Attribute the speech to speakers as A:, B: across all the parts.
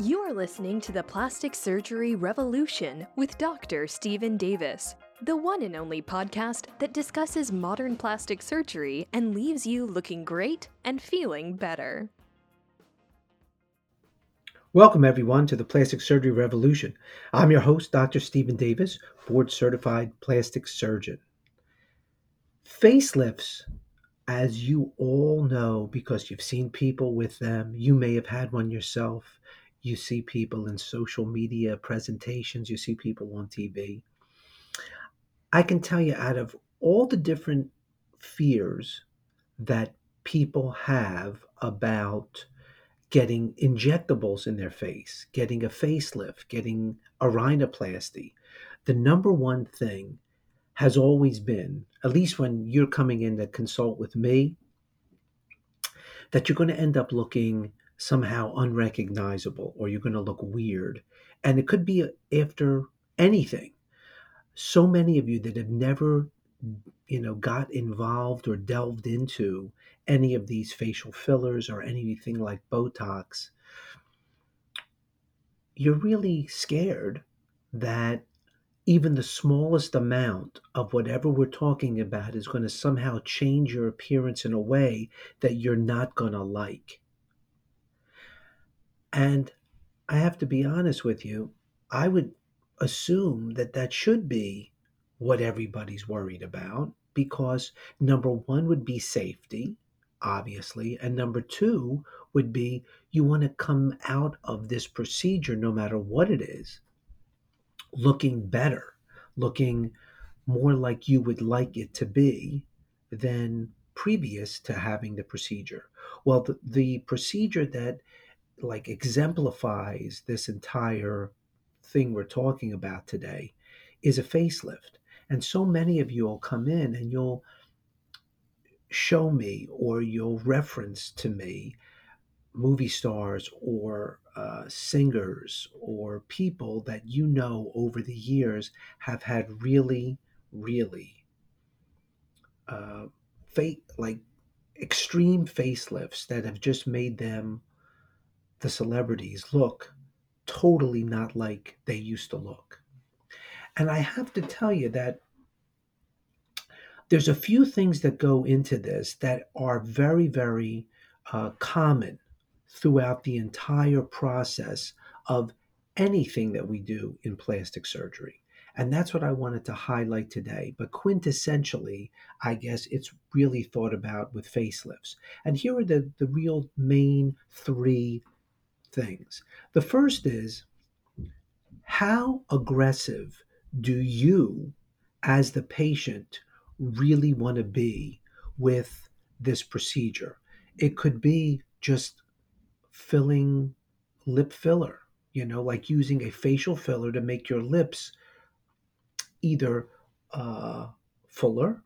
A: You are listening to the Plastic Surgery Revolution with Dr. Stephen Davis, the one and only podcast that discusses modern plastic surgery and leaves you looking great and feeling better.
B: Welcome, everyone, to the Plastic Surgery Revolution. I'm your host, Dr. Stephen Davis, board certified plastic surgeon. Facelifts, as you all know, because you've seen people with them, you may have had one yourself you see people in social media presentations, you see people on TV. I can tell you out of all the different fears that people have about getting injectables in their face, getting a facelift, getting a rhinoplasty, the number one thing has always been, at least when you're coming in to consult with me, that you're going to end up looking somehow unrecognizable or you're going to look weird. And it could be after anything. So many of you that have never, you know, got involved or delved into any of these facial fillers or anything like Botox, you're really scared that even the smallest amount of whatever we're talking about is going to somehow change your appearance in a way that you're not going to like. And I have to be honest with you, I would assume that that should be what everybody's worried about because number one would be safety, obviously, and number two would be you want to come out of this procedure, no matter what it is, looking better, looking more like you would like it to be than previous to having the procedure. Well, the, the procedure that like exemplifies this entire thing we're talking about today is a facelift. And so many of you will come in and you'll show me or you'll reference to me movie stars or uh, singers or people that you know over the years have had really, really uh, like extreme facelifts that have just made them the celebrities look totally not like they used to look. And I have to tell you that there's a few things that go into this that are very, very uh, common throughout the entire process of anything that we do in plastic surgery. And that's what I wanted to highlight today. But quintessentially, I guess it's really thought about with facelifts. And here are the, the real main three things. The first is how aggressive do you, as the patient, really want to be with this procedure? It could be just filling lip filler, you know, like using a facial filler to make your lips either uh, fuller,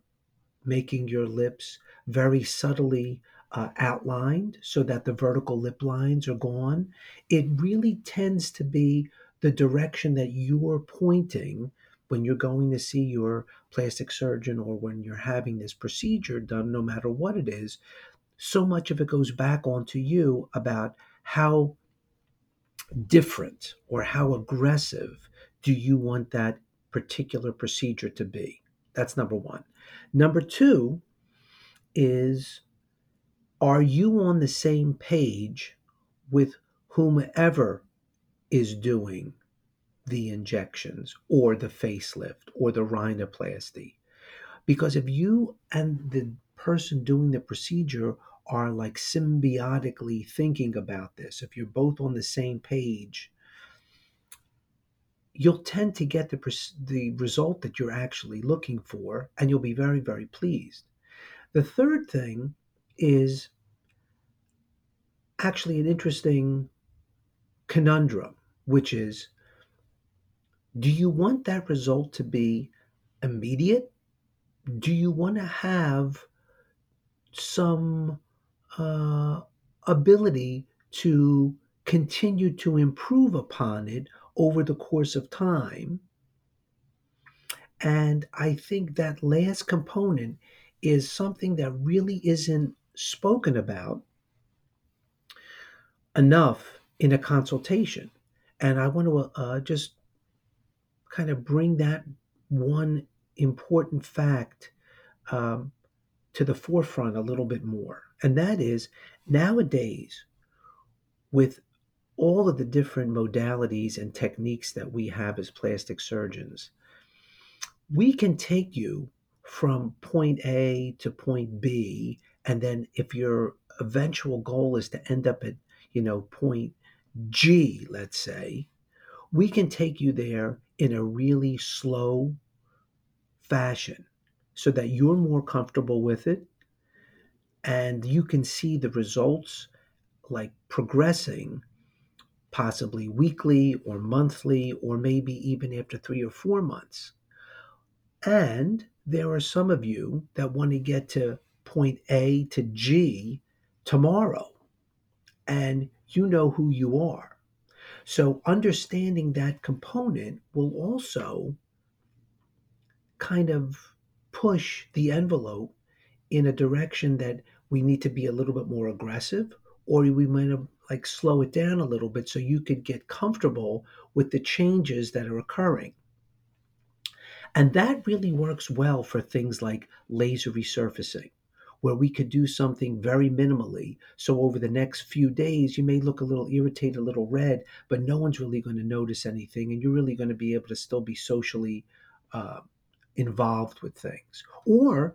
B: making your lips very subtly uh, outlined so that the vertical lip lines are gone. It really tends to be the direction that you are pointing when you're going to see your plastic surgeon or when you're having this procedure done, no matter what it is. So much of it goes back onto you about how different or how aggressive do you want that particular procedure to be? That's number one. Number two is are you on the same page with whomever is doing the injections or the facelift or the rhinoplasty? Because if you and the person doing the procedure are like symbiotically thinking about this, if you're both on the same page, you'll tend to get the, the result that you're actually looking for and you'll be very, very pleased. The third thing is actually an interesting conundrum, which is do you want that result to be immediate? Do you want to have some uh, ability to continue to improve upon it over the course of time? And I think that last component is something that really isn't spoken about enough in a consultation. And I want to uh, just kind of bring that one important fact um, to the forefront a little bit more. And that is nowadays, with all of the different modalities and techniques that we have as plastic surgeons, we can take you from point A to point B. And then if your eventual goal is to end up at, you know, point G, let's say, we can take you there in a really slow fashion so that you're more comfortable with it and you can see the results like progressing possibly weekly or monthly or maybe even after 3 or 4 months. And there are some of you that want to get to point A to G tomorrow and you know who you are. So understanding that component will also kind of push the envelope in a direction that we need to be a little bit more aggressive or we might have like slow it down a little bit so you could get comfortable with the changes that are occurring. And that really works well for things like laser resurfacing, where we could do something very minimally. So over the next few days, you may look a little irritated, a little red, but no one's really going to notice anything. And you're really going to be able to still be socially uh, involved with things. Or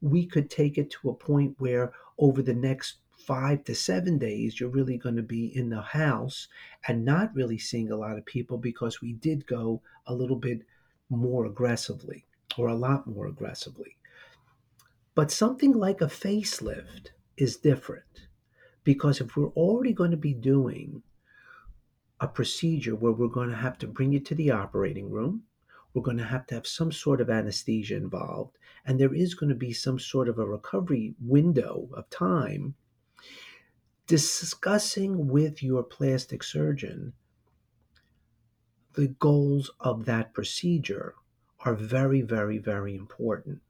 B: we could take it to a point where over the next five to seven days, you're really going to be in the house and not really seeing a lot of people because we did go a little bit more aggressively or a lot more aggressively. But something like a facelift is different because if we're already going to be doing a procedure where we're going to have to bring you to the operating room, we're going to have to have some sort of anesthesia involved, and there is going to be some sort of a recovery window of time. Discussing with your plastic surgeon the goals of that procedure are very, very, very important.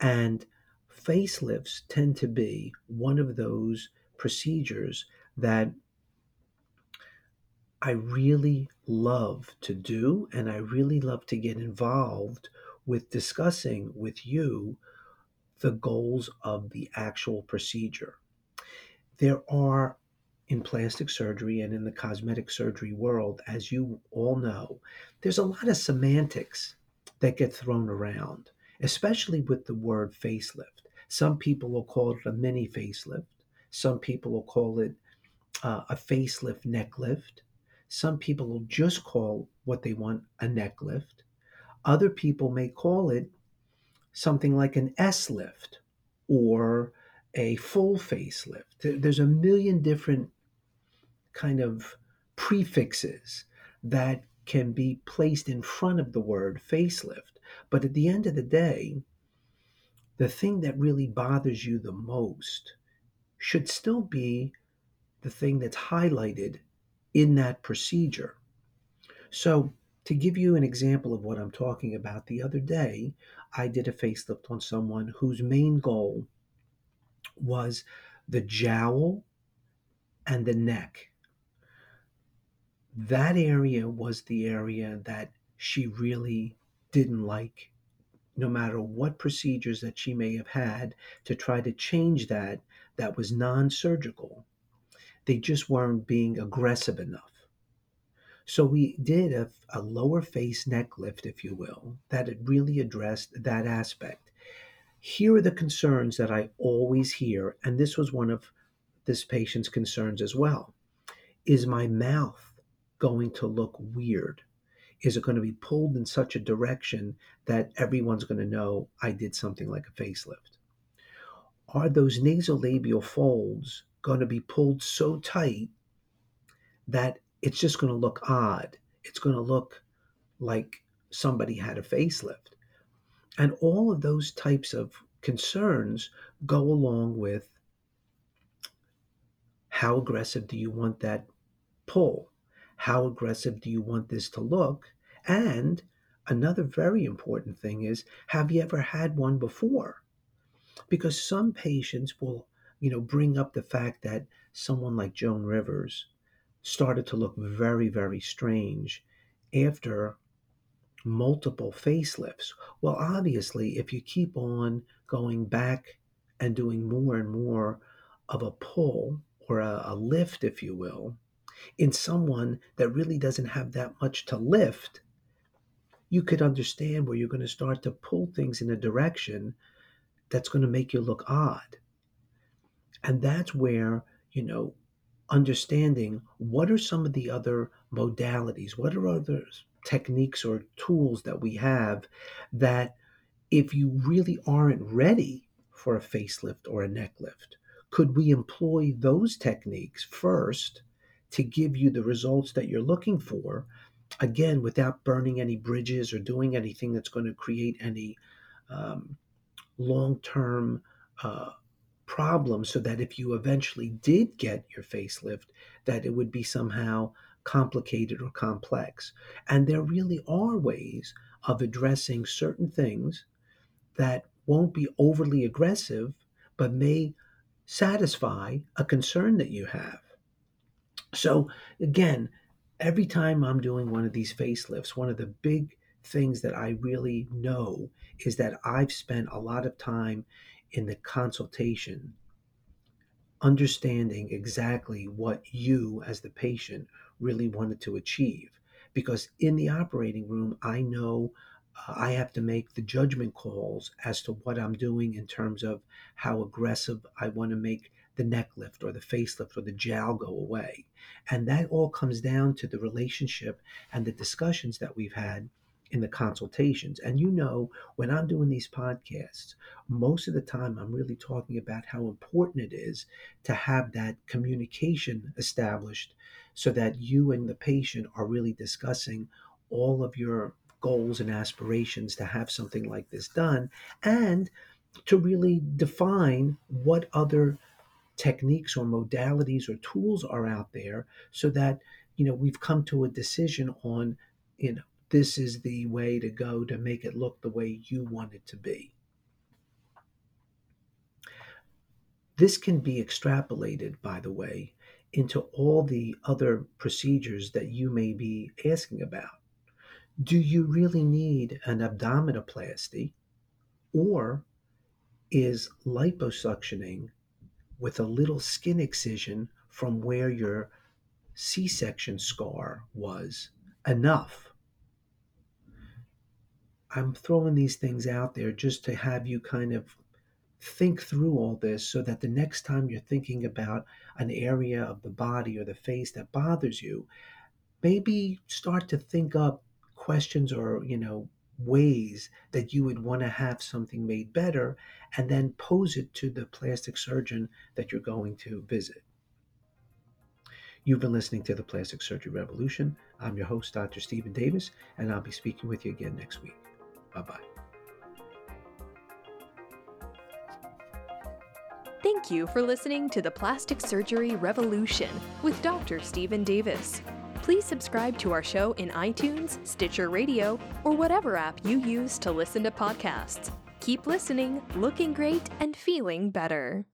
B: And facelifts tend to be one of those procedures that I really love to do, and I really love to get involved with discussing with you the goals of the actual procedure. There are in plastic surgery and in the cosmetic surgery world, as you all know, there's a lot of semantics that get thrown around, especially with the word facelift. Some people will call it a mini facelift. Some people will call it uh, a facelift neck lift. Some people will just call what they want a neck lift. Other people may call it something like an S lift or a full facelift. There's a million different kind of prefixes that can be placed in front of the word facelift. But at the end of the day, the thing that really bothers you the most should still be the thing that's highlighted in that procedure. So, to give you an example of what I'm talking about, the other day I did a facelift on someone whose main goal was the jowl and the neck that area was the area that she really didn't like no matter what procedures that she may have had to try to change that that was non-surgical they just weren't being aggressive enough. So we did a, a lower face neck lift if you will that it really addressed that aspect. Here are the concerns that i always hear and this was one of this patient's concerns as well. Is my mouth going to look weird? Is it going to be pulled in such a direction that everyone's going to know I did something like a facelift? Are those nasolabial folds going to be pulled so tight that it's just going to look odd? It's going to look like somebody had a facelift. And all of those types of concerns go along with how aggressive do you want that pull? How aggressive do you want this to look? And another very important thing is have you ever had one before? Because some patients will, you know, bring up the fact that someone like Joan Rivers started to look very, very strange after multiple facelifts. Well, obviously, if you keep on going back and doing more and more of a pull or a, a lift, if you will, in someone that really doesn't have that much to lift, you could understand where you're going to start to pull things in a direction that's going to make you look odd. And that's where, you know, understanding what are some of the other modalities, what are other techniques or tools that we have that if you really aren't ready for a facelift or a neck lift, could we employ those techniques first to give you the results that you're looking for? Again, without burning any bridges or doing anything that's going to create any um, long term uh, problems, so that if you eventually did get your facelift, that it would be somehow complicated or complex. And there really are ways of addressing certain things that won't be overly aggressive, but may satisfy a concern that you have. So, again, every time I'm doing one of these facelifts, one of the big things that I really know is that I've spent a lot of time in the consultation understanding exactly what you, as the patient, really wanted to achieve. Because in the operating room, I know uh, I have to make the judgment calls as to what I'm doing in terms of how aggressive I want to make the neck lift or the facelift or the jowl go away. And that all comes down to the relationship and the discussions that we've had in the consultations. And you know, when I'm doing these podcasts, most of the time I'm really talking about how important it is to have that communication established so that you and the patient are really discussing all of your goals and aspirations to have something like this done and to really define what other techniques or modalities or tools are out there so that you know we've come to a decision on you know this is the way to go to make it look the way you want it to be. This can be extrapolated by the way into all the other procedures that you may be asking about. Do you really need an abdominoplasty or is liposuctioning with a little skin excision from where your C section scar was enough. I'm throwing these things out there just to have you kind of think through all this so that the next time you're thinking about an area of the body or the face that bothers you, maybe start to think up questions or, you know, ways that you would want to have something made better and then pose it to the plastic surgeon that you're going to visit. You've been listening to the Plastic Surgery Revolution. I'm your host, Dr. Stephen Davis, and I'll be speaking with you again next week. Bye bye.
A: Thank you for listening to the Plastic Surgery Revolution with Dr. Stephen Davis please subscribe to our show in iTunes, Stitcher Radio, or whatever app you use to listen to podcasts. Keep listening, looking great, and feeling better.